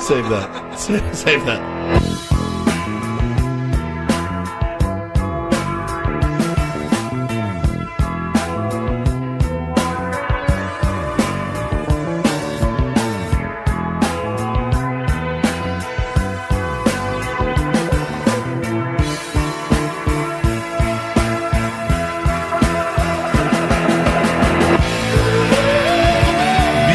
Save that. Save that.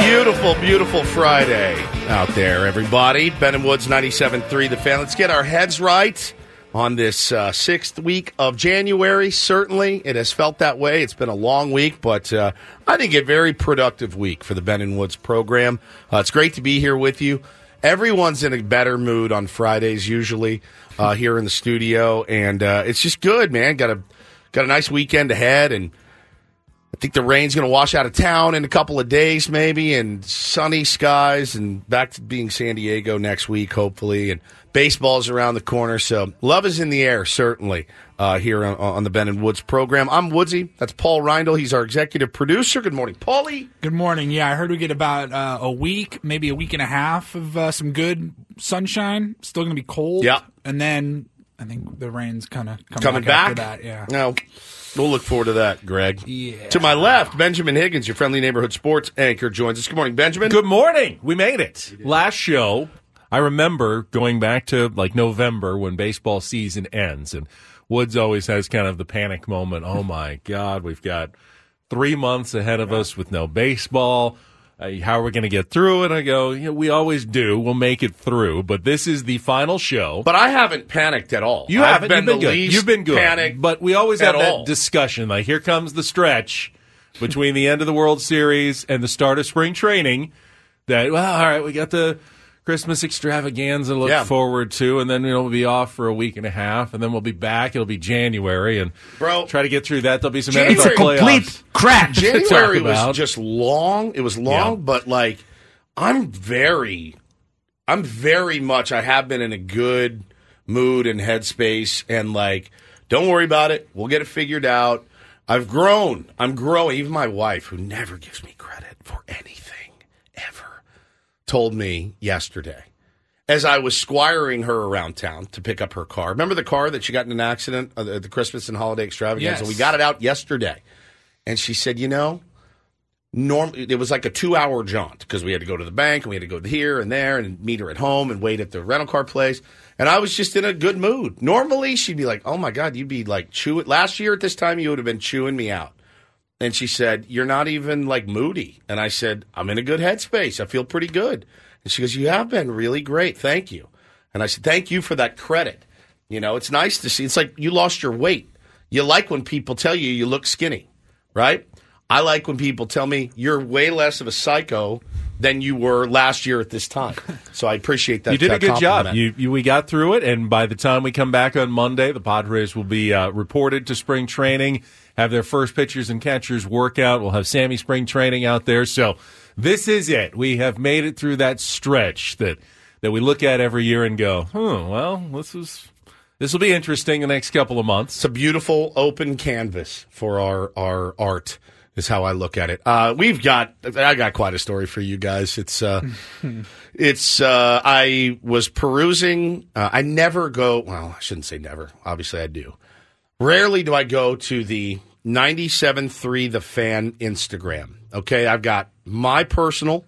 Beautiful, beautiful Friday out there, everybody. Ben and Woods 97.3 The Fan. Let's get our heads right on this uh, sixth week of January. Certainly, it has felt that way. It's been a long week, but uh, I think a very productive week for the Ben and Woods program. Uh, it's great to be here with you. Everyone's in a better mood on Fridays usually uh, here in the studio, and uh, it's just good, man. Got a got a nice weekend ahead, and I think the rain's going to wash out of town in a couple of days, maybe, and sunny skies, and back to being San Diego next week, hopefully. And baseball's around the corner, so love is in the air, certainly, uh, here on, on the Ben and Woods program. I'm Woodsy. That's Paul Reindl. He's our executive producer. Good morning, Paulie. Good morning. Yeah, I heard we get about uh, a week, maybe a week and a half of uh, some good sunshine. Still going to be cold. Yeah. And then I think the rain's kind of Coming back, back? after that. Yeah. No, we'll look forward to that, Greg. Yeah. To my left, Benjamin Higgins, your friendly neighborhood sports anchor, joins us. Good morning, Benjamin. Good morning. We made it. Last show, I remember going back to like November when baseball season ends, and Woods always has kind of the panic moment. Oh my God, we've got three months ahead of us with no baseball. Uh, how are we going to get through it? I go, you know, we always do. We'll make it through. But this is the final show. But I haven't panicked at all. You haven't been, been the good. least You've been good. panicked but we always have that discussion. Like here comes the stretch between the end of the World Series and the start of spring training. That well, all right, we got the Christmas extravaganza to look Yeah. forward to, and then you know, we'll be off for a week and a half, and then we'll be back. It'll be January, and Bro. try to get through that. There'll be some January- NFL playoffs. Complete crap. January was just long. It was long, Yeah. but like I'm very, I'm very much. I have been in a good mood and headspace, and like, don't worry about it. We'll get it figured out. I've grown. I'm growing. Even my wife, who never gives me credit for anything told me yesterday. As I was squiring her around town to pick up her car. Remember the car that she got in an accident at the- the Christmas and holiday extravaganza? Yes. We got it out yesterday. And she said, you know, norm it was like a two hour jaunt because we had to go to the bank and we had to go here and there and meet her at home and wait at the rental car place. And I was just in a good mood. Normally she'd be like, Oh my God, you'd be like chewing last year at this time you would have been chewing me out. And she said, You're not even like moody. And I said, I'm in a good headspace. I feel pretty good. And she goes, You have been really great. Thank you. And I said, Thank you for that credit. You know, it's nice to see. It's like you lost your weight. You like when people tell you you look skinny, right? I like when people tell me you're way less of a psycho than you were last year at this time. So I appreciate that. You did a that good job. You, you we got through it, and by the time we come back on Monday, the Padres will be uh, reported to spring training, have their first pitchers and catchers workout. We'll have Sammy spring training out there. So this is it. We have made it through that stretch that that we look at every year and go, hmm, well, this is this will be interesting the next couple of months. It's a beautiful open canvas for our our art. Is how I look at it. Uh, we've got I got quite a story for you guys. It's uh, it's uh, I was perusing. Uh, I never go. Well, I shouldn't say never. Obviously, I do. Rarely do I go to the 97.3 The Fan Instagram. Okay, I've got my personal.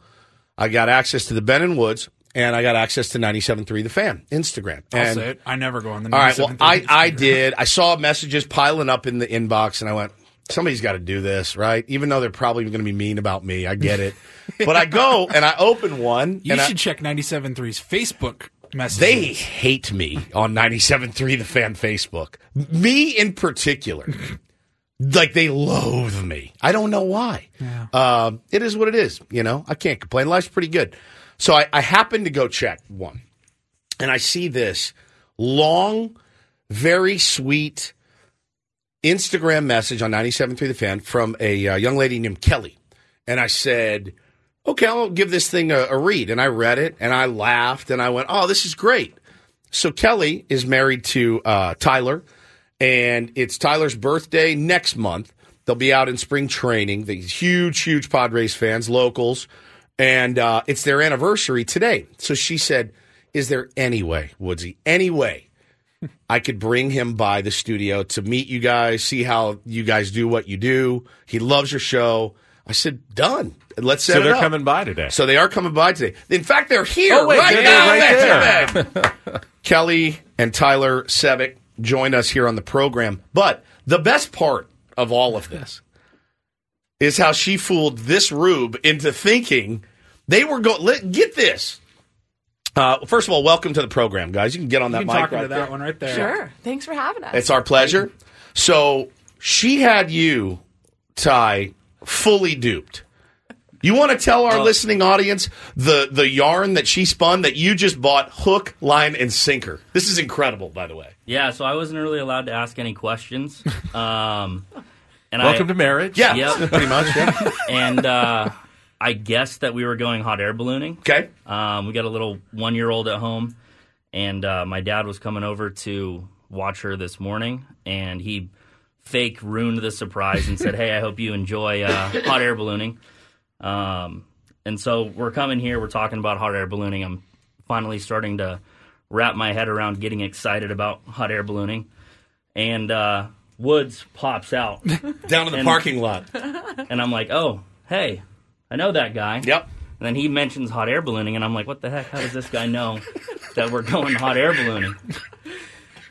I got access to the Ben and Woods, and I got access to 97.3 The Fan Instagram. I'll And say it. I never go on the. all right, well, 97.3 I I did. I saw messages piling up in the inbox, and I went, somebody's got to do this, right? Even though they're probably going to be mean about me, I get it. but I go and I open one, You and I- should check 97.3's Facebook messages. they hate me on 97.3 The Fan Facebook. Me in particular. like they loathe me. I don't know why. Um, it is what it is. You know, I can't complain. Life's pretty good. So I, I happened to go check one, and I see this long, very sweet Instagram message on 97.3 The Fan from a uh, young lady named Kelly. And I said, okay, I'll give this thing a, a read. And I read it and I laughed and I went, oh, this is great. So Kelly is married to uh, Tyler, and it's Tyler's birthday next month. They'll be out in spring training. These huge, huge Padres fans, locals, and uh, it's their anniversary today. So she said, "Is there any way, Woodsy, any way I could bring him by the studio to meet you guys, see how you guys do what you do? He loves your show." I said, "Done. Let's set So it they're coming by today. So they are coming by today. In fact, they're here Oh, wait, right they're now. right Next to me. Kelly and Tyler Sevick joined us here on the program. But the best part of all of this is how she fooled this rube into thinking they were going. Get this. Uh, first of all, welcome to the program, guys. You can get on that You can mic talk right into there. that one right there. Sure. Thanks for having us. It's our pleasure. So she had you, Ty, fully duped. You want to tell our listening audience the the yarn that she spun that you just bought hook, line, and sinker. This is incredible, by the way. Yeah, so I wasn't really allowed to ask any questions. Um, and Welcome I, to marriage. Yeah, Yep. pretty much. Yeah. and uh, I guessed that we were going hot air ballooning. Okay. Um, we got a little one year old at home, and uh, my dad was coming over to watch her this morning, and he fake ruined the surprise and said, "Hey, I hope you enjoy uh, hot air ballooning." Um, and so we're coming here. We're talking about hot air ballooning. I'm finally starting to wrap my head around getting excited about hot air ballooning, and uh, Woods pops out, Down in the And- parking lot. and I'm like, "Oh, hey, I know that guy." Yep. And then he mentions hot air ballooning, and I'm like, what the heck? How does this guy know that we're going hot air ballooning?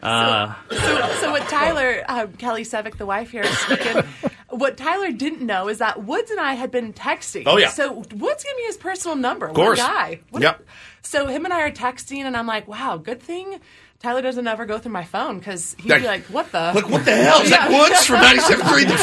Uh, so, so what Tyler, uh, Kelly Sevick, the wife here, is speaking. what Tyler didn't know is that Woods and I had been texting. Oh, yeah. So Woods gave me his personal number. Of course. One guy. What- Yep. So him and I are texting, and I'm like, wow, good thing Tyler doesn't ever go through my phone because he'd be like, what the? Like, what the hell? Is that Woods from 97.3 The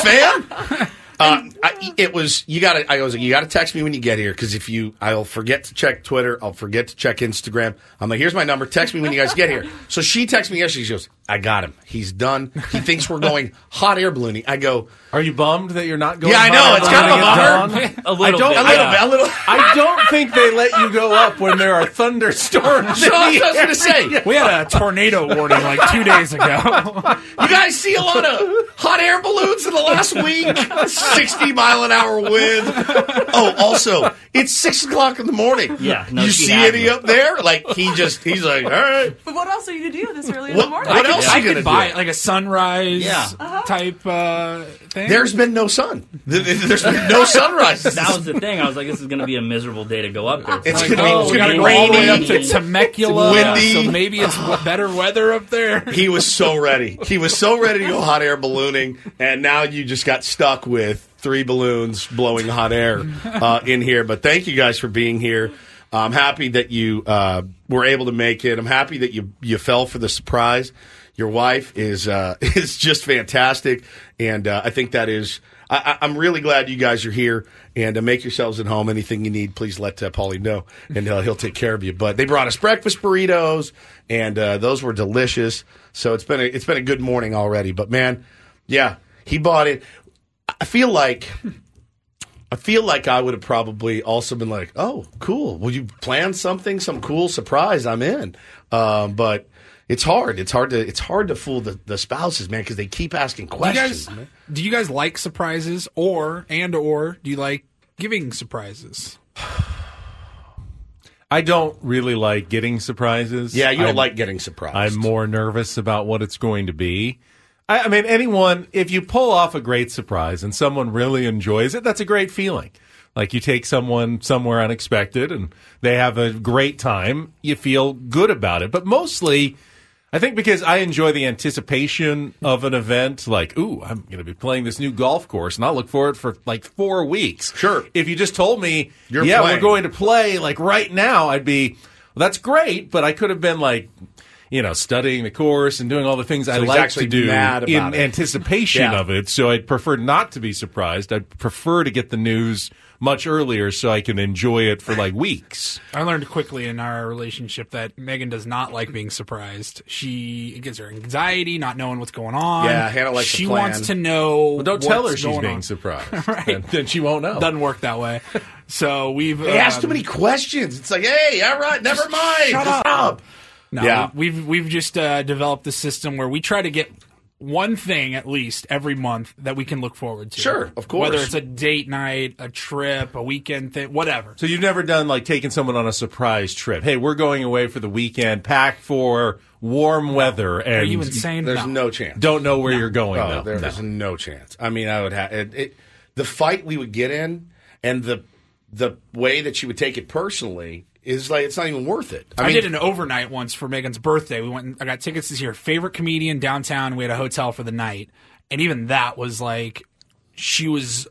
Fan? Uh, I, it was you got to. I was like, you got to text me when you get here because if you, I'll forget to check Twitter. I'll forget to check Instagram. I'm like, here's my number. Text me when you guys get here. So she texts me yesterday. She goes, I got him. He's done. He thinks we're going hot air ballooning. I go, Are you bummed that you're not going? Yeah, I know. It's kind of a ballooning bummer. a little I don't- bit. a little yeah. bit, a little. I don't think they let you go up when there are thunderstorms. So I was going to say, We had a tornado warning like two days ago. you guys see a lot of hot air balloons in the last week. 60 mile an hour wind. Oh, also, it's six o'clock in the morning. Yeah, no, you see any me. up there? Like he just, he's like, all right. but what else are you going to do this early in the morning? What else I you gonna could buy do? like a sunrise Yeah. type uh, thing. There's been no sun. Th- th- There's been no sunrise. That was the thing. I was like, this is going to be a miserable day to go up there. It's like, gonna be- oh, it's we gonna be go all the way up to Temecula, Windy. so maybe it's better weather up there. he was so ready. He was so ready to go hot air ballooning, and now you just got stuck with three balloons blowing hot air uh, in here. But thank you guys for being here. I'm happy that you uh, were able to make it. I'm happy that you you fell for the surprise. Your wife is uh, is just fantastic, and uh, I think that is. I, I'm really glad you guys are here, and uh, make yourselves at home. Anything you need, please let uh, Paulie know, and uh, he'll take care of you. But they brought us breakfast burritos, and uh, those were delicious. So it's been a, it's been a good morning already. But man, yeah, he bought it. I feel like I feel like I would have probably also been like, "Oh, cool. Will you plan something, some cool surprise? I'm in." Um, but it's hard. It's hard to it's hard to fool the, the spouses, man, because they keep asking Do you questions. guys do you guys like surprises or and or do you like giving surprises? I don't really like getting surprises. Yeah, you don't I'm- like getting surprised. I'm more nervous about what it's going to be. I, I mean, anyone, if you pull off a great surprise and someone really enjoys it, that's a great feeling. Like you take someone somewhere unexpected and they have a great time, you feel good about it. But mostly, I think because I enjoy the anticipation of an event, like, ooh, I'm going to be playing this new golf course, and I'll look for it for like four weeks. Sure. If you just told me, You're yeah, playing. we're going to play like right now, I'd be, well, that's great, but I could have been like, you know, studying the course and doing all the things I like to do in it. anticipation Yeah. of it. So I'd prefer not to be surprised. I'd prefer to get the news much earlier so I can enjoy it for like weeks. I learned quickly in our relationship that Megan does not like being surprised. She it gives her anxiety, not knowing what's going on. Yeah, Hannah likes She plan. wants to know. Well, don't tell her she's being on. surprised. Right. Then, then she won't know. Doesn't work that way. So we've He asked too um, many questions. It's like, hey, all right, never mind. shut Just up. No, Yeah. we've we've just uh, developed a system where we try to get one thing at least every month that we can look forward to. Sure, of course. Whether it's a date night, a trip, a weekend thing, whatever. So you've never done like taking someone on a surprise trip. Hey, we're going away for the weekend. Pack for warm weather, and Are you insane? There's no chance. Don't know where you're going. Oh, though. there No. is no chance. I mean, I would have it, it, the fight we would get in, and the the way that she would take it personally is like it's not even worth it. I, mean, did an overnight once for Megan's birthday. We went. And, I got tickets to see her favorite comedian downtown. We had a hotel for the night, and even that was like she was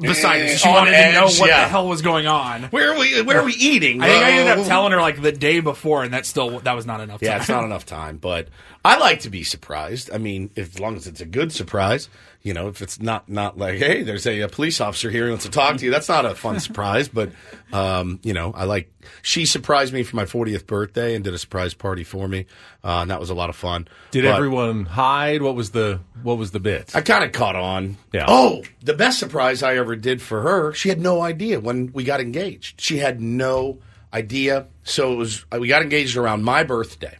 beside Eh. She on wanted to know what yeah. the hell was going on. Where are we? Where are we eating? I think I ended up telling her like the day before, and that still that was not enough. Time. Yeah, time. it's not enough time, but I like to be surprised. I mean, if, as long as it's a good surprise, you know, if it's not not like, hey, there's a, a police officer here who wants to talk to you, that's not a fun surprise. But um, you know, I like. She surprised me for my 40th birthday and did a surprise party for me, uh, and that was a lot of fun. Did But everyone hide? What was the what was the bit? I kind of caught on. Yeah. Oh, the best surprise I ever did for her. She had no idea when we got engaged. She had no idea. So it was we got engaged around my birthday,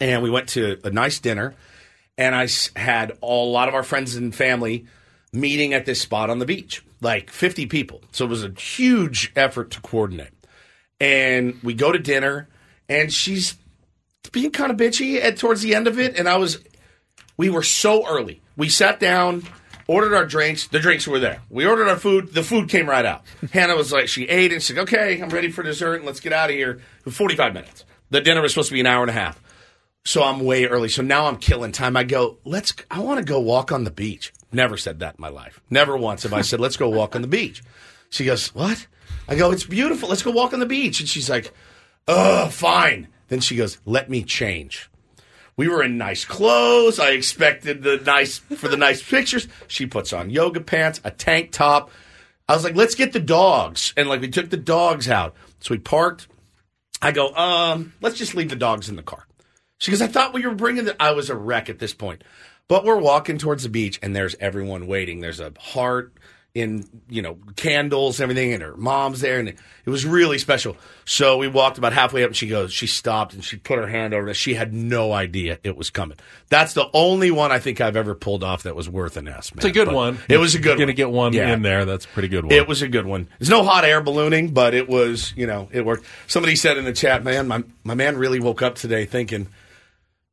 and we went to a nice dinner, and I had all, a lot of our friends and family meeting at this spot on the beach, like fifty people. So it was a huge effort to coordinate. And we go to dinner, and she's being kind of bitchy at towards the end of it, and I was we were so early. We sat down, ordered our drinks. The drinks were there. We ordered our food. The food came right out. Hannah was like, she ate and she's like, okay, I'm ready for dessert and let's get out of here. For 45 minutes. The dinner was supposed to be an hour and a half. So I'm way early. So now I'm killing time. I go, let's, I want to go walk on the beach. Never said that in my life. Never once have I said, let's go walk on the beach. She goes, what? I go, it's beautiful. Let's go walk on the beach. And she's like, oh, fine. Then she goes, let me change. We were in nice clothes. I expected the nice for the nice pictures. She puts on yoga pants, a tank top. I was like, let's get the dogs. And like we took the dogs out. So we parked. I go, um, let's just leave the dogs in the car. She goes, I thought we were bringing the. I was a wreck at this point. But we're walking towards the beach and there's everyone waiting. There's a heart in, you know, candles, and everything, and her mom's there. And it, was really special. So we walked about halfway up and she goes, she stopped and she put her hand over it. She had no idea it was coming. That's the only one I think I've ever pulled off that was worth an S, man. It's a good But one. It was a good Going to one. get one Yeah. in there. That's a pretty good one. It was a good one. There's no hot air ballooning, but it was, you know, it worked. Somebody said in the chat, man, my, my man really woke up today thinking, "Huh,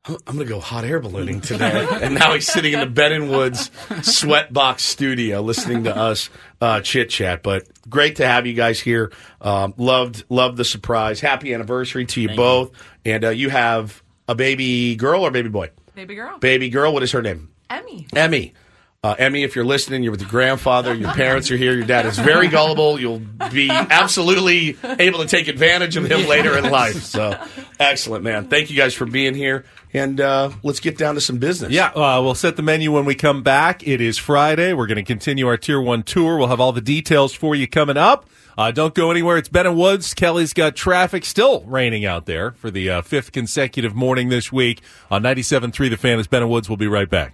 I'm going to go hot air ballooning today. and now he's sitting in the Ben and Woods sweatbox studio listening to us uh, chit chat. But great to have you guys here. Um, loved, loved the surprise. Happy anniversary to you both. And uh, you have a baby girl or baby boy? Baby girl. Baby girl. What is her name? Emmy. Emmy. Uh, Emmy, if you're listening, you're with your grandfather, your parents are here, your dad is very gullible. You'll be absolutely able to take advantage of him later in life. So, excellent, man. Thank you guys for being here. And uh, let's get down to some business. Yeah, uh, we'll set the menu when we come back. It is Friday. We're going to continue our Tier 1 tour. We'll have all the details for you coming up. Uh, don't go anywhere. It's Ben and Woods. Kelly's got traffic still raining out there for the uh, fifth consecutive morning this week. On 97.3 The Fan is Ben and Woods. We'll be right back.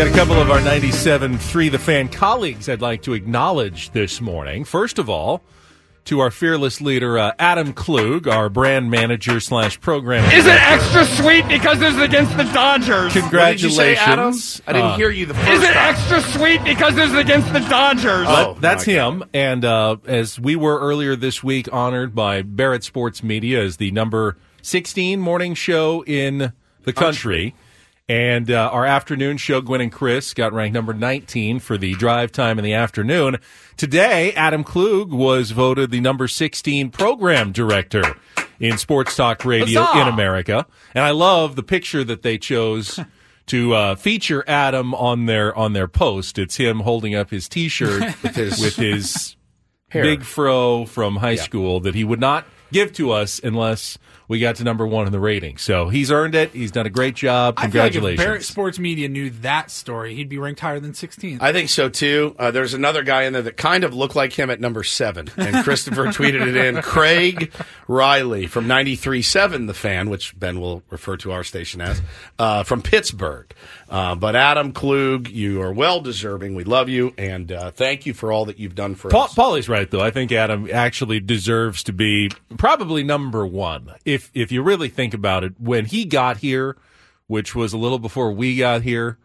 Got a couple of our ninety seven 97.3 The Fan colleagues I'd like to acknowledge this morning. First of all, to our fearless leader, uh, Adam Klug, our brand manager slash program. Is it extra sweet because it's against the Dodgers? Congratulations. I didn't Uh, hear you the first Is it time. extra sweet because it's against the Dodgers? Oh, But that's him. And uh, as we were earlier this week, honored by Barrett Sports Media as the number 16 morning show in the country. And uh, our afternoon show, Gwynn and Chris, got ranked number 19 for the drive time in the afternoon. Today, Adam Klug was voted the number 16 program director in sports talk radio Huzzah! in America. And I love the picture that they chose to uh, feature Adam on their on their post. It's him holding up his T-shirt with his- with his big fro from high school that he would not give to us unless we got to number one in the rating. So he's earned it. He's done a great job. I feel like if Congratulations. Barrett Sports Media knew that story, he'd be ranked higher than 16th. I think so too. Uh, there's another guy in there that kind of looked like him at number seven, and Christopher tweeted it in. Craig Riley from 93.7, the fan, which Ben will refer to our station as, uh, from Pittsburgh. Uh, but Adam Klug, you are well deserving. We love you, and uh, thank you for all that you've done for Paul, us. Paulie's right though. I think Adam actually deserves to be probably number one. If if you really think about it, when he got here, which was a little before we got here,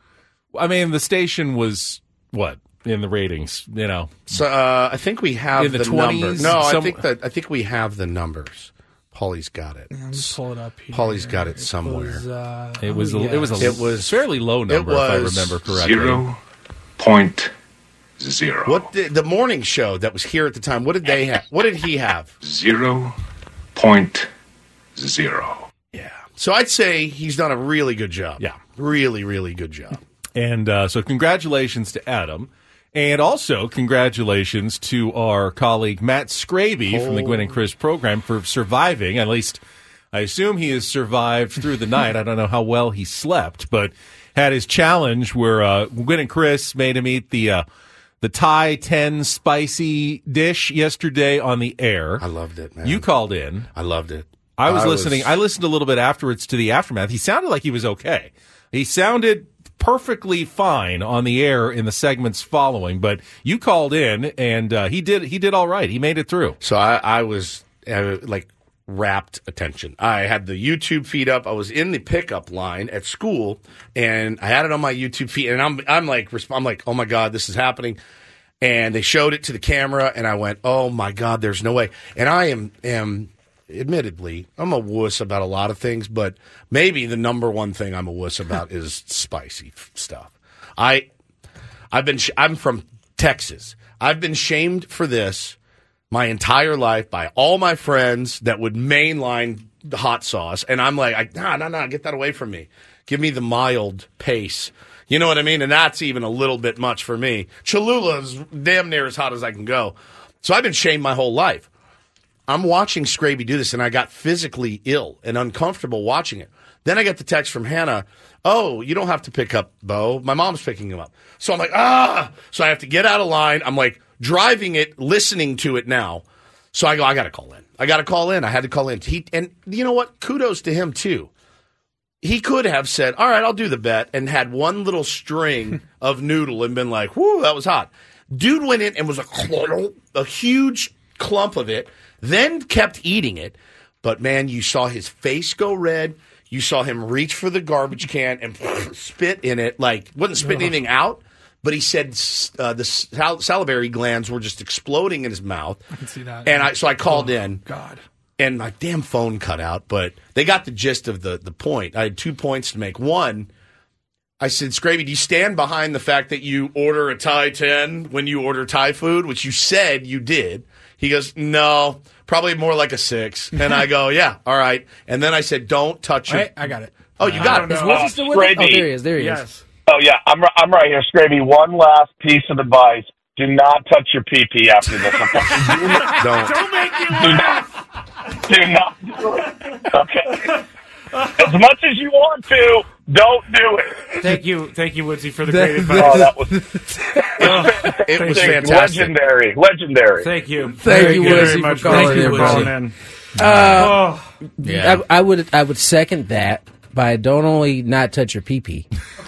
I mean the station was what in the ratings, you know. So uh, I think we have In the numbers. 20s, No, I think that I think we have the numbers. Paulie's got it. Let me pull it up here. Paulie's got it somewhere. was, uh, It was a, oh, it was a It was- fairly low number if I remember correctly. Zero point zero. What did the morning show that was here at the time? What did they have? What did he have? Zero point zero. Yeah. So I'd say he's done a really good job. Yeah. Really, really good job. And uh, so, congratulations to Adam. And also, congratulations to our colleague Matt Scraby from the Gwynn and Chris program for surviving. At least, I assume he has survived through the night. I don't know how well he slept, but had his challenge where uh, Gwynn and Chris made him eat the uh, the Thai ten spicy dish yesterday on the air. I loved it, man. You called in. I loved it. I was listening. I listened a little bit afterwards to the aftermath. He sounded like he was okay. He sounded perfectly fine on the air in the segments following. But you called in, and uh, he did. He did all right. He made it through. So I, I was uh, like rapt attention. I had the YouTube feed up. I was in the pickup line at school, and I had it on my YouTube feed. And I'm I'm like I'm like, oh my god, this is happening. And they showed it to the camera, and I went, oh my god, there's no way. And I am am admittedly, I'm a wuss about a lot of things, but maybe the number one thing I'm a wuss about is spicy stuff. I I've been sh- I'm from Texas. I've been shamed for this my entire life by all my friends that would mainline the hot sauce, and I'm like, nah, nah, nah, get that away from me. Give me the mild pace. You know what I mean? And that's even a little bit much for me. Cholula is damn near as hot as I can go. So I've been shamed my whole life. I'm watching Scraby do this, and I got physically ill and uncomfortable watching it. Then I get the text from Hannah. Oh, you don't have to pick up Bo. My mom's picking him up. So I'm like, ah. So I have to get out of line. I'm like driving it, listening to it now. So I go, I got to call in. I got to call in. I had to call in. He and you know what? Kudos to him too. He could have said, "All right, I'll do the bet," and had one little string of noodle and been like, "Whoo, that was hot." Dude went in and was a a huge clump of it, then kept eating it. But man, you saw his face go red. You saw him reach for the garbage can and spit in it. Like wasn't spitting anything out, but he said uh, the sal- salivary glands were just exploding in his mouth. I can see that. And I so I called Oh, in. God. And my damn phone cut out, but they got the gist of the the point. I had two points to make. One, I said, Scraby, do you stand behind the fact that you order a Thai 10 when you order Thai food, which you said you did? He goes, no, probably more like a six. And I go, yeah, all right. And then I said, don't touch your. Wait, I got it. Oh, you got it. Is Woodsy still with it? Oh, there he is. There he is. Oh yeah, I'm I'm right here, Scraby. One last piece of advice: do not touch your pee pee after this. Don't. Don't make you laugh. Do not do it. Okay. As much as you want to, don't do it. Thank you, thank you, Woodsy, for the great advice. Oh, that was- It was Fantastic. fantastic. Legendary, legendary. Thank you. Thank Very you, good. Woodsy, Very for much. calling Thank you, in, Woodsy. Woodsy. in. Uh, Yeah. I, I would I would second that by don't only not touch your pee pee.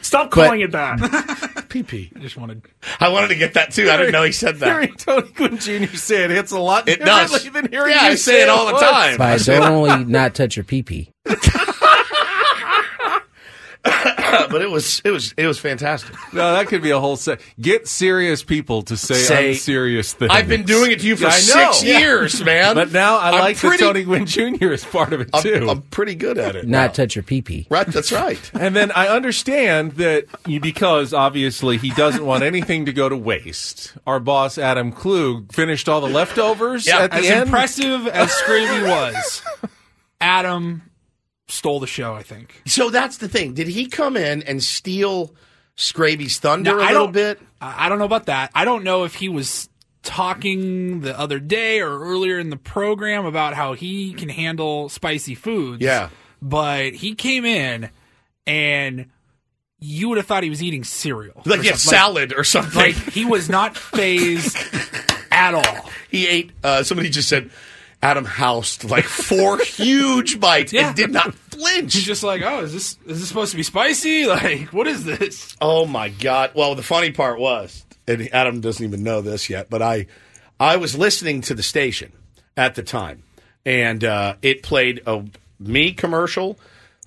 Stop But- calling it that. Pee pee. I just wanted. I wanted to get that too. I didn't know he said that. Hearing Tony Gwynn Jr. say it hits a lot It does. differently than hearing Yeah, you I say it all the time. By don't only not touch your pee pee. but it was it was it was fantastic. No, that could be a whole set. Get serious people to say, Say- unserious things. I've been doing it to you for Yeah, six Yeah. years, man. But now I I'm like pretty- that Tony Gwynn Jr. is part of it I'm, too. I'm pretty good at it. Not touch your pee pee. Right, that's right. And then I understand that you, because obviously he doesn't want anything to go to waste. Our boss Adam Klug finished all the leftovers Yeah, at the as end. impressive as Scraby was, Adam stole the show. I think. So that's the thing. Did he come in and steal Scraby's thunder Now, a I little bit? I don't know about that. I don't know if he was talking the other day or earlier in the program about how he can handle spicy foods. Yeah. But he came in and you would have thought he was eating cereal. Like or he had something. salad or something. Like he was not phased at all. He ate. Uh, somebody just said Adam housed like four huge bites and did not flinch. He's just like, oh, is this is this supposed to be spicy? Like, what is this? Oh my god! Well, the funny part was, and Adam doesn't even know this yet, but I, I was listening to the station at the time, and uh, it played a me commercial,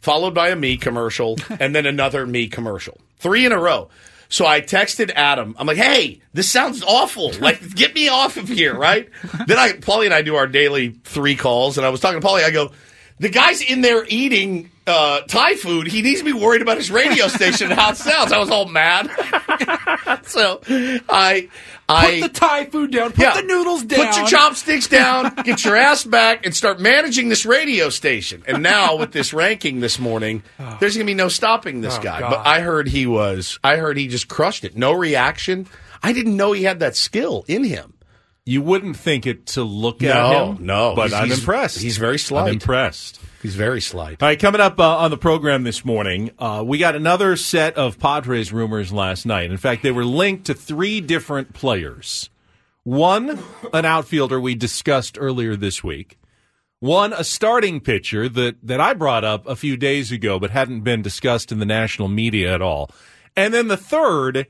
followed by a me commercial, and then another me commercial, three in a row. So I texted Adam. I'm like, "Hey, this sounds awful. Like, get me off of here, right?" then I, Paulie and I do our daily three calls, and I was talking to Paulie. I go, "The guy's in there eating uh, Thai food. He needs to be worried about his radio station and how it sounds." I was all mad. so I, I Put the Thai food down. Put the noodles down. Put your chopsticks down. Get your ass back and start managing this radio station. And now with this ranking this morning, there's going to be no stopping this Oh, guy. God. But I heard he was. I heard he just crushed it. No reaction. I didn't know he had that skill in him. You wouldn't think it to look at him. no, no. but he's- I'm he's- impressed. he's very slight. I'm impressed. He's very slight. All right, coming up uh, on the program this morning, uh, we got another set of Padres rumors last night. In fact, they were linked to three different players. One, an outfielder we discussed earlier this week. One, a starting pitcher that, that I brought up a few days ago, but hadn't been discussed in the national media at all. And then the third,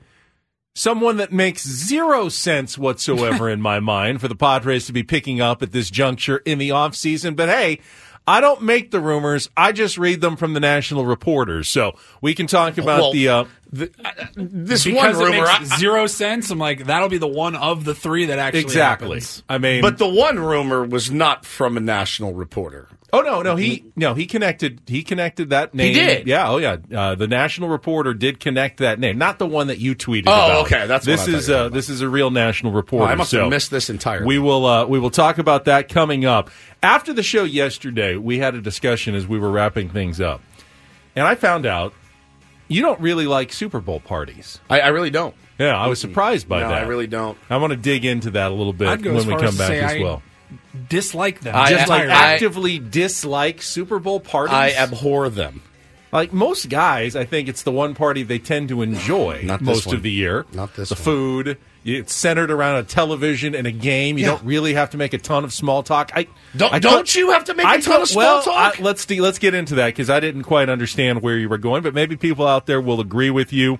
someone that makes zero sense whatsoever in my mind for the Padres to be picking up at this juncture in the offseason. But hey, I don't make the rumors. I just read them from the national reporters. So we can talk about Well, the uh, The, uh, this because one it rumor, makes I- zero sense. I'm like, that'll be the one of the three that actually Exactly. happens. I mean, but the one rumor was not from a national reporter. Oh no, no, he no, he connected. He connected that name. He did? Yeah, oh yeah. Uh, the national reporter did connect that name, not the one that you tweeted. Oh, about. okay, that's what this I is uh, this is a real national reporter. Oh, I must so have missed this entirely. We will uh, we will talk about that coming up after the show yesterday. We had a discussion as we were wrapping things up, and I found out you don't really like Super Bowl parties. I, I really don't. Yeah, I was surprised by No, that. I really don't. I want to dig into that a little bit I'd go when as we far come as to back say as I well. Dislike them. I- Just like I- I- actively dislike Super Bowl parties. I abhor them. Like most guys, I think it's the one party they tend to enjoy Not this most one. of the year. Not this The one. food. It's centered around a television and a game. You Yeah. don't really have to make a ton of small talk. I Don't- I don't you have to make a I ton of small well, talk? I- let's let's get into that because I didn't quite understand where you were going, but maybe people out there will agree with you.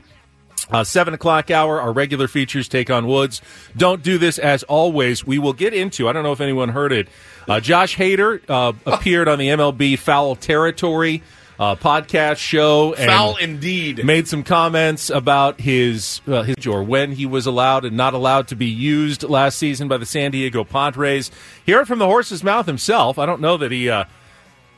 Uh, seven o'clock hour, our regular features take on Woods. Don't do this as always. We will get into. I don't know if anyone heard it. Uh, Josh Hader uh, appeared on the MLB Foul Territory uh, podcast show. And Foul indeed. Made some comments about his uh, his or when he was allowed and not allowed to be used last season by the San Diego Padres. Hear it from the horse's mouth himself. I don't know that he. Uh,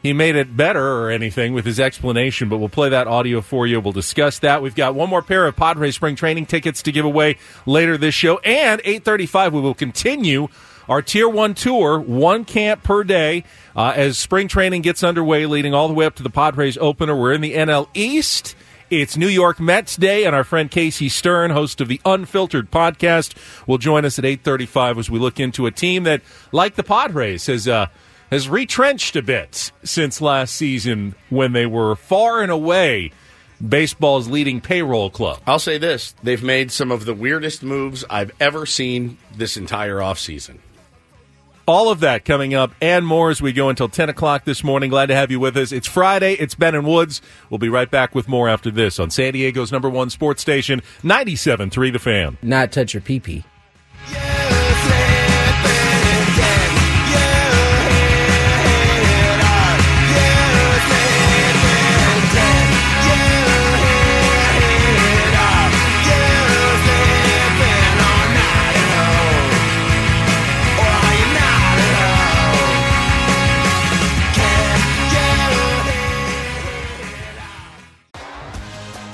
he made it better or anything with his explanation, but we'll play that audio for you. We'll discuss that. We've got one more pair of Padres spring training tickets to give away later this show, and 8:35 we will continue our Tier One tour, one camp per day, uh, as spring training gets underway, leading all the way up to the Padres opener. We're in the NL East. It's New York Mets Day, and our friend Casey Stern, host of the Unfiltered podcast, will join us at 8:35 as we look into a team that, like the Padres, has uh, has retrenched a bit since last season when they were far and away baseball's leading payroll club. I'll say this: they've made some of the weirdest moves I've ever seen this entire offseason. All of that coming up and more as we go until 10 o'clock this morning. Glad to have you with us. It's Friday. It's Ben and Woods. We'll be right back with more after this on San Diego's number one sports station, 97.3 The Fan. Not touch your pee pee.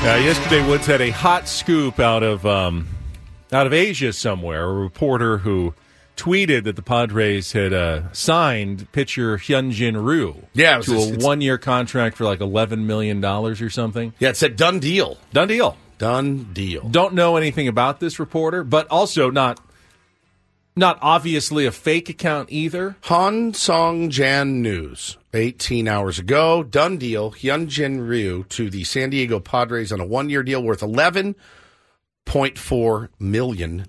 Uh, yesterday, Woods had a hot scoop out of um, out of Asia somewhere. A reporter who tweeted that the Padres had uh, signed pitcher Hyun-Jin Ryu Yeah, to just- a one year contract for like eleven million dollars or something. Yeah, it said done deal. Done deal. Done deal. Don't know anything about this reporter, but also not not obviously a fake account either. Han Song Jan News. 18 hours ago, done deal. Hyun-Jin Ryu to the San Diego Padres on a one year deal worth $11.5 $0.4 million.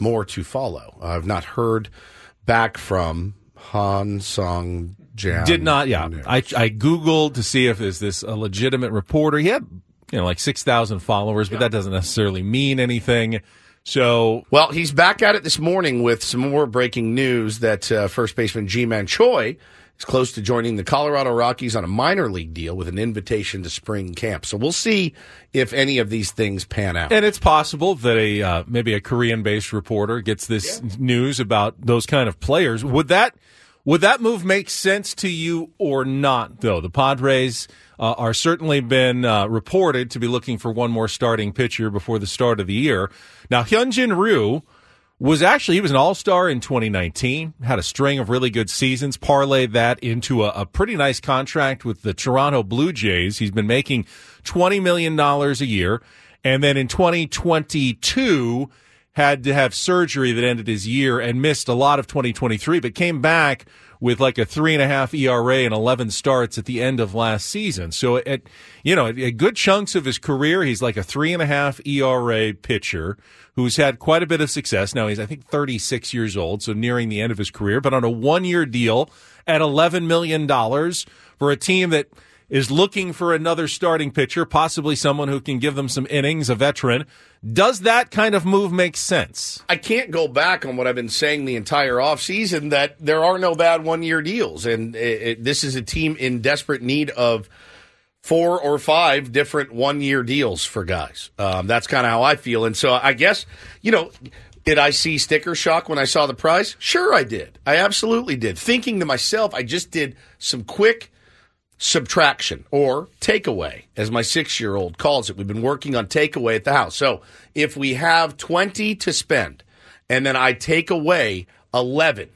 More to follow. I've not heard back from Han Song Jan. Did not, yeah. I, I Googled to see if is this a legitimate reporter. He had, you know, like 6,000 followers, but that doesn't necessarily mean anything. So, Well, he's back at it this morning with some more breaking news that uh, first baseman Ji-Man Choi is close to joining the Colorado Rockies on a minor league deal with an invitation to spring camp. So we'll see if any of these things pan out. and it's possible that a uh, maybe a Korean-based reporter gets this news about those kind of players. Would that would that move make sense to you or not? Though the Padres uh, are certainly been uh, reported to be looking for one more starting pitcher before the start of the year. Now Hyun-Jin Ryu was actually he was an all-star in 2019 had a string of really good seasons parlayed that into a, a pretty nice contract with the toronto blue jays he's been making 20 million dollars a year and then in 2022 had to have surgery that ended his year and missed a lot of 2023 but came back with like a three and a half ERA and 11 starts at the end of last season. So at, you know, at good chunks of his career, he's like a three and a half ERA pitcher who's had quite a bit of success. Now he's, I think, 36 years old, so nearing the end of his career, but on a one year deal at $11 million for a team that is looking for another starting pitcher, possibly someone who can give them some innings, a veteran. Does that kind of move make sense? I can't go back on what I've been saying the entire offseason that there are no bad one year deals. And it, it, this is a team in desperate need of four or five different one year deals for guys. Um, that's kind of how I feel. And so I guess, you know, did I see sticker shock when I saw the price? Sure, I did. I absolutely did. Thinking to myself, I just did some quick subtraction or takeaway, as my six year old calls it. We've been working on takeaway at the house. So if we have 20 to spend and then I take away 11,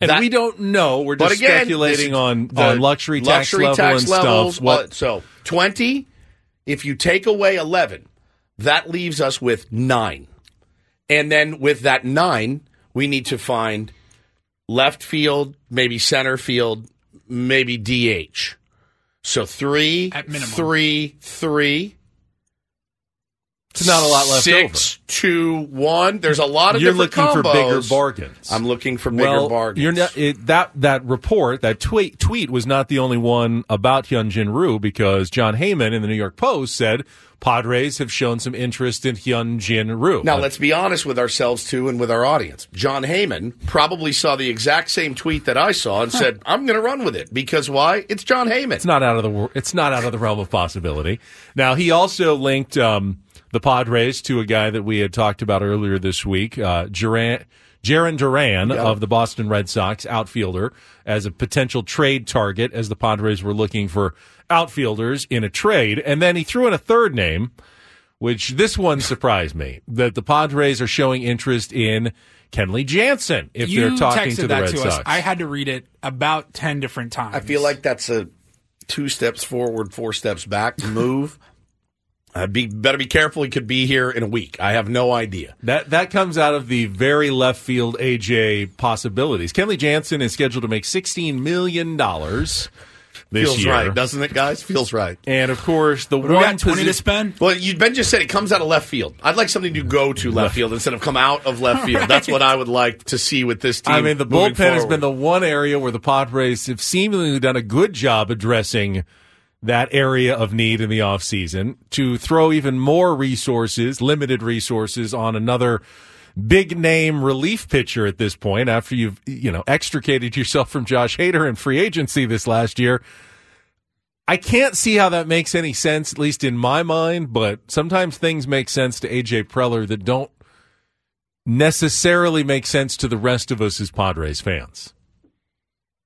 And that- we don't know. We're just again, speculating on, the on luxury tax luxury level tax and levels, stuff. What, so 20, if you take away 11, that leaves us with nine. And then with that nine, we need to find left field, maybe center field, maybe DH. So three, three, three. It's not a lot left Six, two, one. There's a lot of You're different looking for bigger bargains. I'm looking for bigger well, bargains. You're not, it, that that report, that tweet tweet was not the only one about Hyun-Jin Ryu because Jon Heyman in the New York Post said Padres have shown some interest in Hyun-Jin Ryu. Now, let's be honest with ourselves, too, and with our audience. Jon Heyman probably saw the exact same tweet that I saw and said, I'm going to run with it. Because why? It's Jon Heyman. It's not out of the wor- it's not out of the realm of possibility. Now he also linked um, the Padres to a guy that we had talked about earlier this week, uh, Jarren, Jarren Duran of the Boston Red Sox, outfielder, as a potential trade target as the Padres were looking for outfielders in a trade, and then he threw in a third name, which this one surprised me that the Padres are showing interest in. Kenley Jansen, if you they're talking texted to the that Red to Sox. us. I had to read it about ten different times. I feel like that's a two steps forward, four steps back move. Uh, be better be careful. He could be here in a week. I have no idea. That that comes out of the very left field AJ possibilities. Kenley Jansen is scheduled to make sixteen million dollars this Feels year. right, doesn't it, guys? Feels right. And of course, the do we one got, 20 to spend? Well, you Ben just said it comes out of left field. I'd like something to go to left field instead of come out of left field. That's what I would like to see with this team. I mean, the moving bullpen has been the one area where the Padres have seemingly done a good job addressing that area of need in the offseason to throw even more resources, limited resources, on another big name relief pitcher at this point after you've, you know, extricated yourself from Josh Hader in free agency this last year. I can't see how that makes any sense, at least in my mind, but sometimes things make sense to AJ Preller that don't necessarily make sense to the rest of us as Padres fans.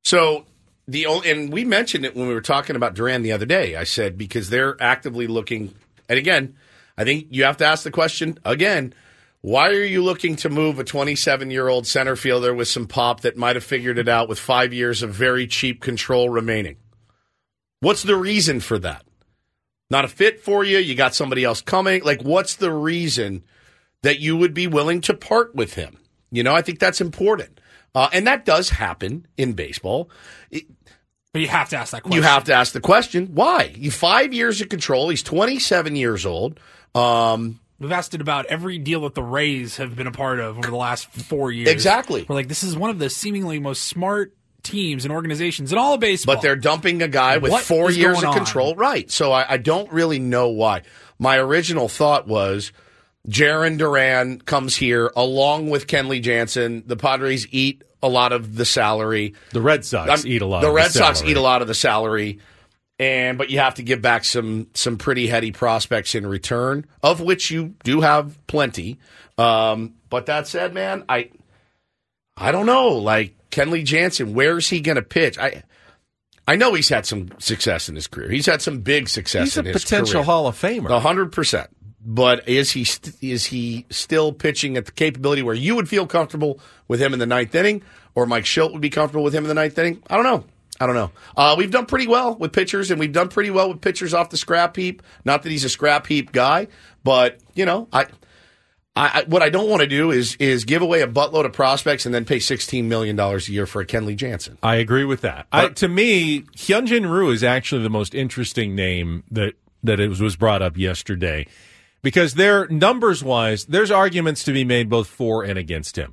So the only, and we mentioned it when we were talking about Duran the other day. I said because they're actively looking, and again, I think you have to ask the question again. Why are you looking to move a 27 year old center fielder with some pop that might have figured it out with five years of very cheap control remaining? What's the reason for that? Not a fit for you? You got somebody else coming? Like, what's the reason that you would be willing to part with him? You know, I think that's important. Uh, and that does happen in baseball. It- But you have to ask that question. you have to ask the question why? You five years of control. He's 27 years old. Um, We've asked it about every deal that the Rays have been a part of over the last four years. Exactly. We're like, this is one of the seemingly most smart teams and organizations in all of baseball. But they're dumping a guy with What four years of on? control. Right. So I, I don't really know why. My original thought was Jarren Duran comes here along with Kenley Jansen. The Padres eat a lot of the salary. The Red Sox Um, eat a lot The of the Red Sox salary. eat a lot of the salary. And but you have to give back some some pretty heady prospects in return, of which you do have plenty. Um, but that said, man, I I don't know. Like Kenley Jansen, where is he going to pitch? I I know he's had some success in his career. He's had some big success. He's a in his career. potential career. Hall of Famer. A hundred percent. But is he st- is he still pitching at the capability where you would feel comfortable with him in the ninth inning, or Mike Shildt would be comfortable with him in the ninth inning? I don't know. I don't know. Uh, we've done pretty well with pitchers, and we've done pretty well with pitchers off the scrap heap. Not that he's a scrap heap guy, but you know, I, I, I what I don't want to do is is give away a buttload of prospects and then pay sixteen million dollars a year for a Kenley Jansen. I agree with that. I, to me, Hyun-Jin Ryu is actually the most interesting name that that it was, was brought up yesterday because there numbers wise, there's arguments to be made both for and against him.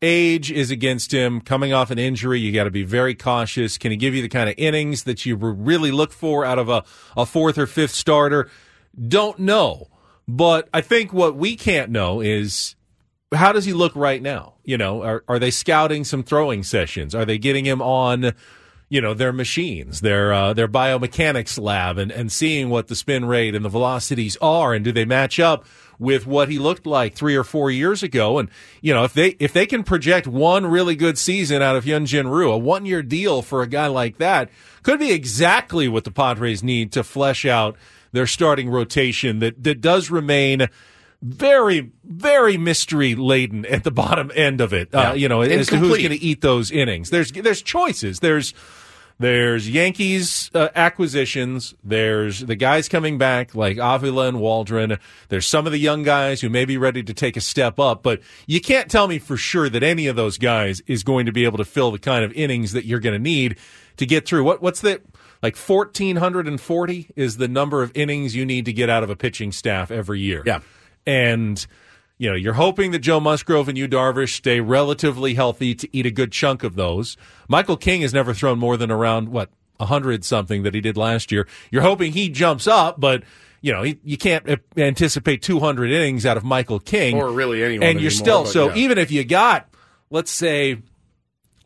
Age is against him. Coming off an injury, you got to be very cautious. Can he give you the kind of innings that you really look for out of a, a fourth or fifth starter? Don't know. But I think what we can't know is how does he look right now? You know, are, are they scouting some throwing sessions? Are they getting him on, you know, their machines, their uh, their biomechanics lab, and and seeing what the spin rate and the velocities are, and do they match up with what he looked like three or four years ago? And you know, if they if they can project one really good season out of Hyun-Jin Ryu, a one year deal for a guy like that could be exactly what the Padres need to flesh out their starting rotation that that does remain very, very mystery laden at the bottom end of it. Yeah. Uh, you know, as to who's going to eat those innings. There's there's choices. There's there's Yankees uh, acquisitions. There's the guys coming back like Avila and Waldron. There's some of the young guys who may be ready to take a step up, but you can't tell me for sure that any of those guys is going to be able to fill the kind of innings that you're going to need to get through. What what's the like 1440 is the number of innings you need to get out of a pitching staff every year. Yeah. And you know, you're hoping that Joe Musgrove and you Darvish stay relatively healthy to eat a good chunk of those. Michael King has never thrown more than around what a hundred something that he did last year. You're hoping he jumps up, but you know you can't anticipate 200 innings out of Michael King Or really anyone And you're anymore, still so yeah. even if you got, let's say,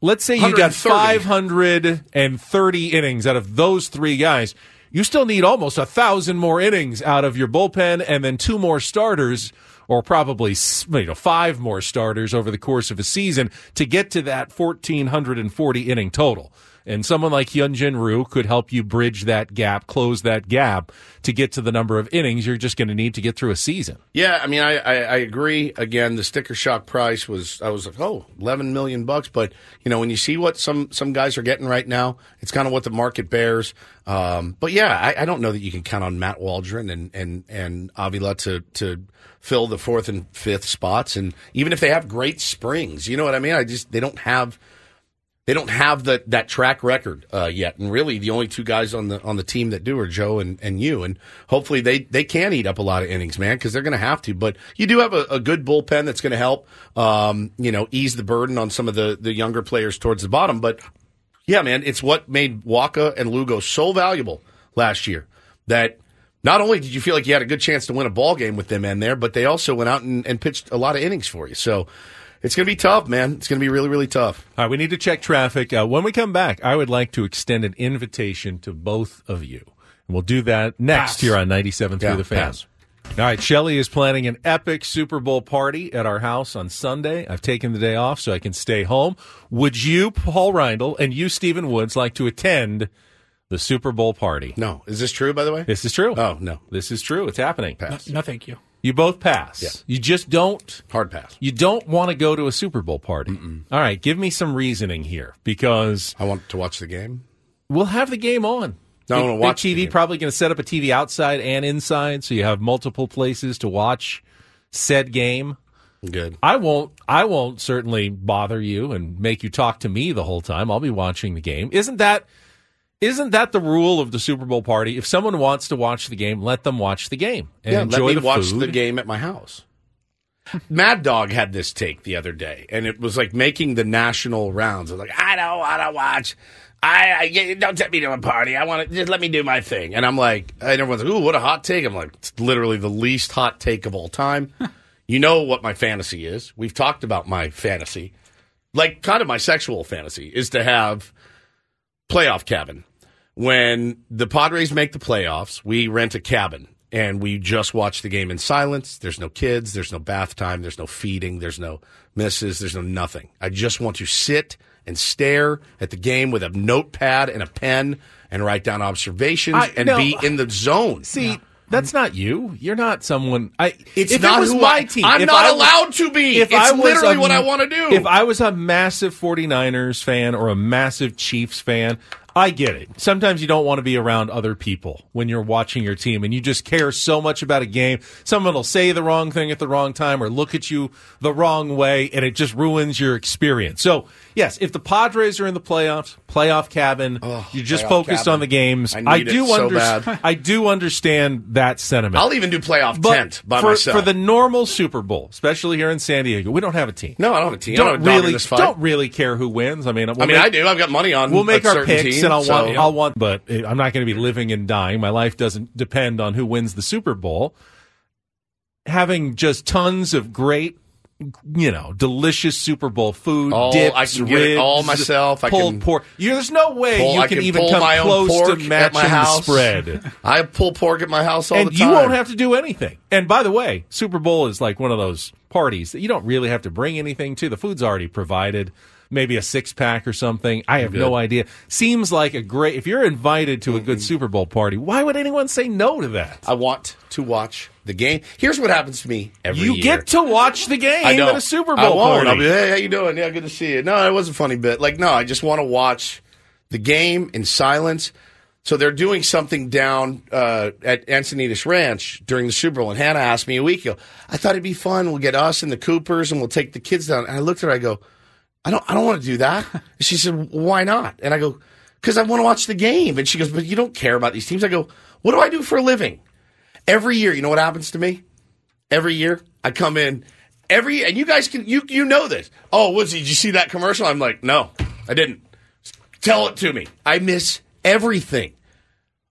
let's say you got 530 innings out of those three guys. You still need almost a thousand more innings out of your bullpen, and then two more starters, or probably you know five more starters over the course of a season to get to that 1440 inning total. And someone like Hyun-Jin Ryu could help you bridge that gap, close that gap to get to the number of innings you're just going to need to get through a season. Yeah, I mean, I, I, I agree. Again, the sticker shock price was I was like, oh, 11 million bucks. But you know, when you see what some some guys are getting right now, it's kind of what the market bears. Um, but yeah, I, I don't know that you can count on Matt Waldron and and and Avila to to fill the fourth and fifth spots. And even if they have great springs, you know what I mean? I just they don't have they don't have that that track record uh, yet, and really the only two guys on the on the team that do are Joe and, and you, and hopefully they they can eat up a lot of innings, man, because they're going to have to. But you do have a, a good bullpen that's going to help, um, you know, ease the burden on some of the the younger players towards the bottom. But yeah, man, it's what made Wacha and Lugo so valuable last year that. Not only did you feel like you had a good chance to win a ball game with them in there, but they also went out and, and pitched a lot of innings for you. So it's going to be tough, man. It's going to be really, really tough. All right, we need to check traffic. Uh, when we come back, I would like to extend an invitation to both of you. And we'll do that next Pass. here on 97.3 Yeah, The Fans. All right, Shelly is planning an epic Super Bowl party at our house on Sunday. I've taken the day off so I can stay home. Would you, Paul Reindl, and you, Stephen Woods, like to attend the Super Bowl party? No. Is this true, by the way? This is true. Oh, no. This is true. It's happening. Pass. No, thank you. You both pass. Yeah. You just don't. Hard pass. You don't want to go to a Super Bowl party. All right, give me some reasoning here because I want to watch the game. we'll have the game on. No, Big- wanna big watch the TV. game. Probably going to set up a TV outside and inside, so you have multiple places to watch said game. Good. I won't. I won't certainly bother you and make you talk to me the whole time. I'll be watching the game. Isn't that? Isn't that the rule of the Super Bowl party? If someone wants to watch the game, let them watch the game and yeah, enjoy let me the watch food. the game at my house. Mad Dog had this take the other day, and it was like making the national rounds. I was like, I don't want to watch. I, I don't take me to a party. I want to just let me do my thing. And I'm like, and everyone's like, ooh, what a hot take. I'm like, it's literally the least hot take of all time. you know what my fantasy is. We've talked about my fantasy. Like, kind of my sexual fantasy is to have playoff cabin. When the Padres make the playoffs, we rent a cabin and we just watch the game in silence. There's no kids, there's no bath time, there's no feeding, there's no misses, there's no nothing. I just want to sit and stare at the game with a notepad and a pen and write down observations I- and no. be in the zone. See, that's not you. You're not someone. I. It's if not it was who my I- team. I'm if not I was- allowed to be. If It's I was literally a- what I wanna do. If I was a massive 49ers fan or a massive Chiefs fan, I get it. Sometimes you don't want to be around other people when you're watching your team and you just care so much about a game. Someone will say the wrong thing at the wrong time or look at you the wrong way and it just ruins your experience. So, yes, if the Padres are in the playoffs, playoff cabin, you're just focused cabin. on the games. I I, do so understand. I do understand that sentiment. I'll even do playoff But tent by for, myself. For the normal Super Bowl, especially here in San Diego, we don't have a team. No, I don't have a team. I Don't, don't have a dog in really, don't really care who wins. I mean, we'll I mean, make- I do. I've got money on. We'll make a our certain picks, team, and I'll so- want. I'll want, but I'm not going to be living and dying. My life doesn't depend on who wins the Super Bowl. Having just tons of great, you know, delicious Super Bowl food, All- dips, I can get it all myself. I pulled can- pork. You, there's no way Pull- you can, can even come my own close pork to matching my the house. spread. I pull pork at my house all and the time. you won't have to do anything. And by the way, Super Bowl is like one of those parties that you don't really have to bring anything to. The food's already provided. Maybe a six pack or something. I have Good. no idea. Seems like a great. If you're invited to a good Super Bowl party, why would anyone say no to that? I want to watch the game. Here's what happens to me every You year. get to watch the game I know. at a Super Bowl I won't. party. I'll be, hey, how you doing? Yeah, good to see you. No, it was a funny bit. Like, no, I just want to watch the game in silence. So they're doing something down uh, at Encinitas Ranch during the Super Bowl, and Hannah asked me a week ago. I thought it'd be fun. We'll get us and the Coopers, and we'll take the kids down. And I looked at her. I go, I don't, I don't want to do that. She said, Why not? And I go, Because I want to watch the game. And she goes, But you don't care about these teams. I go, What do I do for a living? Every year, you know what happens to me? Every year, I come in every, and you guys can, you you know this. Oh, Woodsy, did you see that commercial? I'm like, No, I didn't. Tell it to me. I miss everything.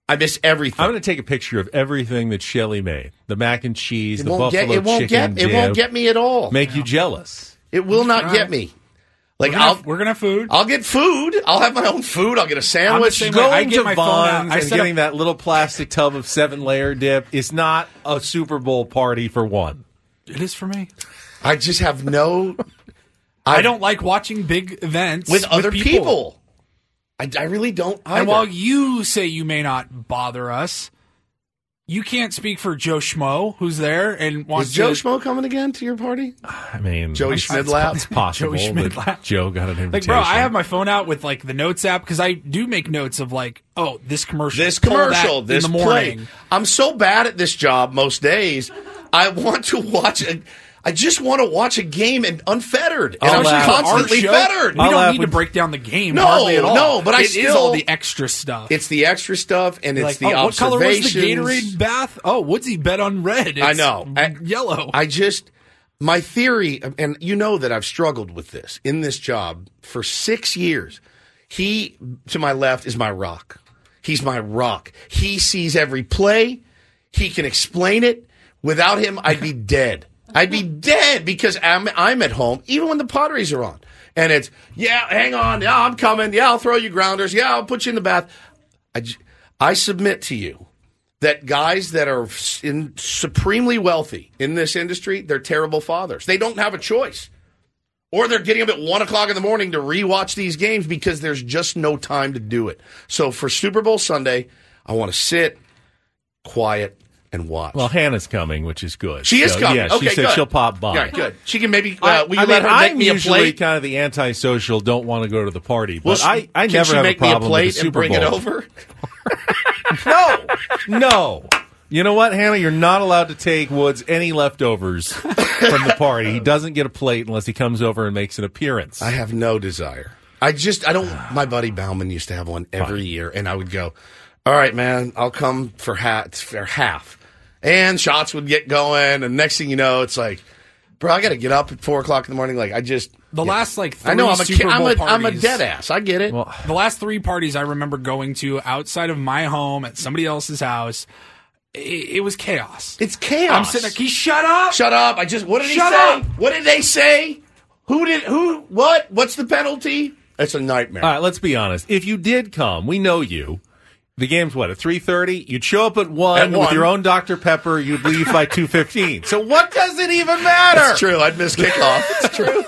I miss everything. I'm going to take a picture of everything that Shelly made. The mac and cheese, It the won't buffalo get- it won't chicken get- it won't get me at all. Make you jealous. It will not All get me. Like We're gonna I'll, have- we're gonna have food. I'll get food. I'll have my own food. I'll get a sandwich. way. Going I get to. Vons I and getting up- that little plastic tub of seven layer dip is not a Super Bowl party for one. It is for me. I just have no. I, don't like watching big events with other people. people. I, I really don't. Either. And while you say you may not bother us, you can't speak for Joe Schmo, who's there and wants is Joe to. Schmo coming again to your party? I mean, Joey it's- Schmidlap? It's possible Joey that Schmidlap. Joe got an invitation. Like, bro, I have my phone out with like the notes app because I do make notes of like, oh, this commercial, This pull that commercial, in this the play. morning. I'm so bad at this job most days. I want to watch a. I just want to watch a game and unfettered. And I'll I'm laugh. constantly show, fettered. We I'll don't need to break down the game No, hardly at all. no, but I It is still- all the extra stuff. It's the extra stuff and it's like, the oh, what color was the observations. Gatorade bath? Oh, Woodsy bet on red. I It's know. I- yellow. I just my theory, and you know that I've struggled with this in this job for six years. He to my left is my rock. He's my rock. He sees every play. He can explain it. Without him, I'd be dead. I'd be dead because I'm I'm at home, even when the Padres are on. And it's yeah, hang on, yeah, I'm coming. Yeah, I'll throw you grounders. Yeah, I'll put you in the bath. I, I submit to you that guys that are in supremely wealthy in this industry, they're terrible fathers. They don't have a choice. Or they're getting up at one o'clock in the morning to rewatch these games because there's just no time to do it. So for Super Bowl Sunday, I want to sit quiet and watch. Well, Hannah's coming, which is good. she is So, coming. Yeah, okay, she said good. she'll pop by. Yeah, good. She can maybe. Uh, I, will you I let mean, her make I'm me a usually plate? kind of the antisocial, don't want to go to the party, but Will she- I, I can never she have make a me a problem with plate the and Super bring it over? no, no. You know what, Hannah? You're not allowed to take Woods any leftovers from the party. He doesn't get a plate unless he comes over and makes an appearance. I have no desire. I just I don't. My buddy Bauman used to have one every year, and I would go, "All right, man, I'll come for half." For half, and shots would get going, and next thing you know, it's like, bro, I got to get up at four o'clock in the morning. Like I just The last like three I know I'm a Super ki- I'm Bowl a- I'm a dead ass. I get it. the last three parties I remember going to outside of my home at somebody else's house, it, it was chaos. It's chaos. I'm sitting there. Can you shut up? Shut up! I just what did Shut he say? up! What did they say? Who did who? What? What's the penalty? It's a nightmare. All right, let's be honest. If you did come, we know you. The game's what at three thirty. You'd show up at one, At with one. your own Dr Pepper. You'd leave by two fifteen. So what does it even matter? It's true. I'd miss kickoff. It's true.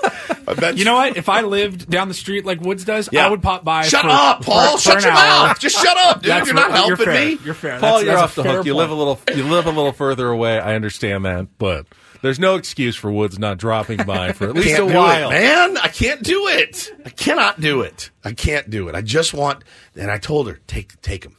I bet You know what? If I lived down the street like Woods does, Yeah. I would pop by. Shut for- up, Paul. for- for Shut an your hour. mouth. Just shut up, dude. That's You're not right. helping fair. me. You're fair. Paul, That's- you're that's off the fair hook. You live a little. You live a little further away. I understand that, but there's no excuse for Woods not dropping by for at least can't a while. it, man. I can't do it. I cannot do it. I can't do it. I just want. And I told her, take take them,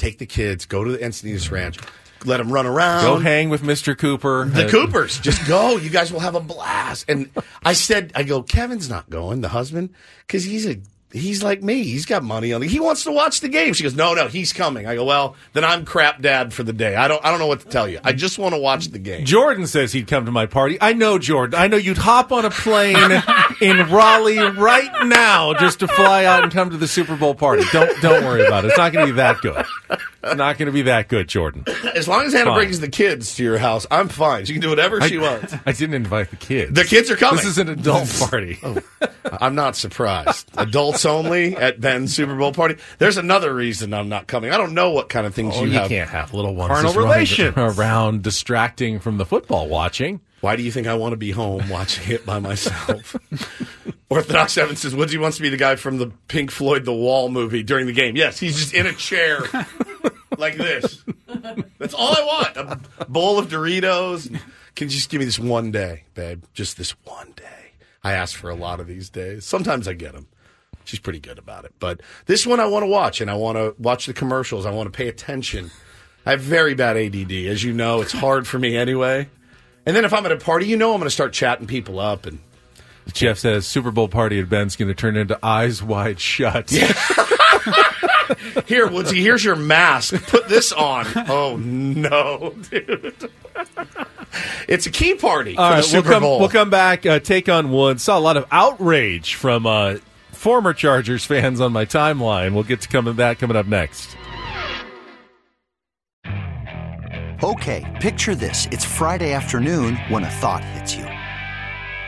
take the kids, go to the Encinitas mm-hmm. Ranch, let them run around. Go hang with Mr. Cooper. The Coopers, just go. You guys will have a blast. And I said, I go, Kevin's not going, the husband, because he's a he's like me. He's got money on. The, he wants to watch the game. She goes, no, no, he's coming. I go, well, then I'm crap dad for the day. I don't I don't know what to tell you. I just want to watch the game. Jordan says he'd come to my party. I know Jordan. I know you'd hop on a plane in Raleigh right now just to fly out and come to the Super Bowl party. Don't don't worry about it. It's not going to be that good. It's not going to be that good, Jordan. As long as Hannah Fine. brings the kids to your house, I'm fine. She can do whatever she I, wants. I didn't invite the kids. The kids are coming. This is an adult party. Oh, I'm not surprised. Adults only at Ben's Super Bowl party. There's another reason I'm not coming. I don't know what kind of things Oh, you, you have. can't have little ones Carnal running relations. around distracting from the football watching. Why do you think I want to be home watching it by myself? Orthodox Evan says Woodsy wants to be the guy from the Pink Floyd The Wall movie during the game. Yes, he's just in a chair like this. That's all I want. A bowl of Doritos. Can you just give me this one day, babe? Just this one day. I ask for a lot of these days. Sometimes I get them. She's pretty good about it. But this one I want to watch, and I want to watch the commercials. I want to pay attention. I have very bad ADD. As you know, it's hard for me anyway. And then if I'm at a party, you know I'm going to start chatting people up. And Jeff says Super Bowl party at Ben's going to turn into Eyes Wide Shut. here, Woodsy, here's your mask. Put this on. Oh, no, dude. It's a key party for All the Super we'll come, Bowl. We'll come back, uh, take on Woods. Saw a lot of outrage from uh, former Chargers fans on my timeline. We'll get to coming to that coming up next. Okay, picture this. It's Friday afternoon when a thought hits you.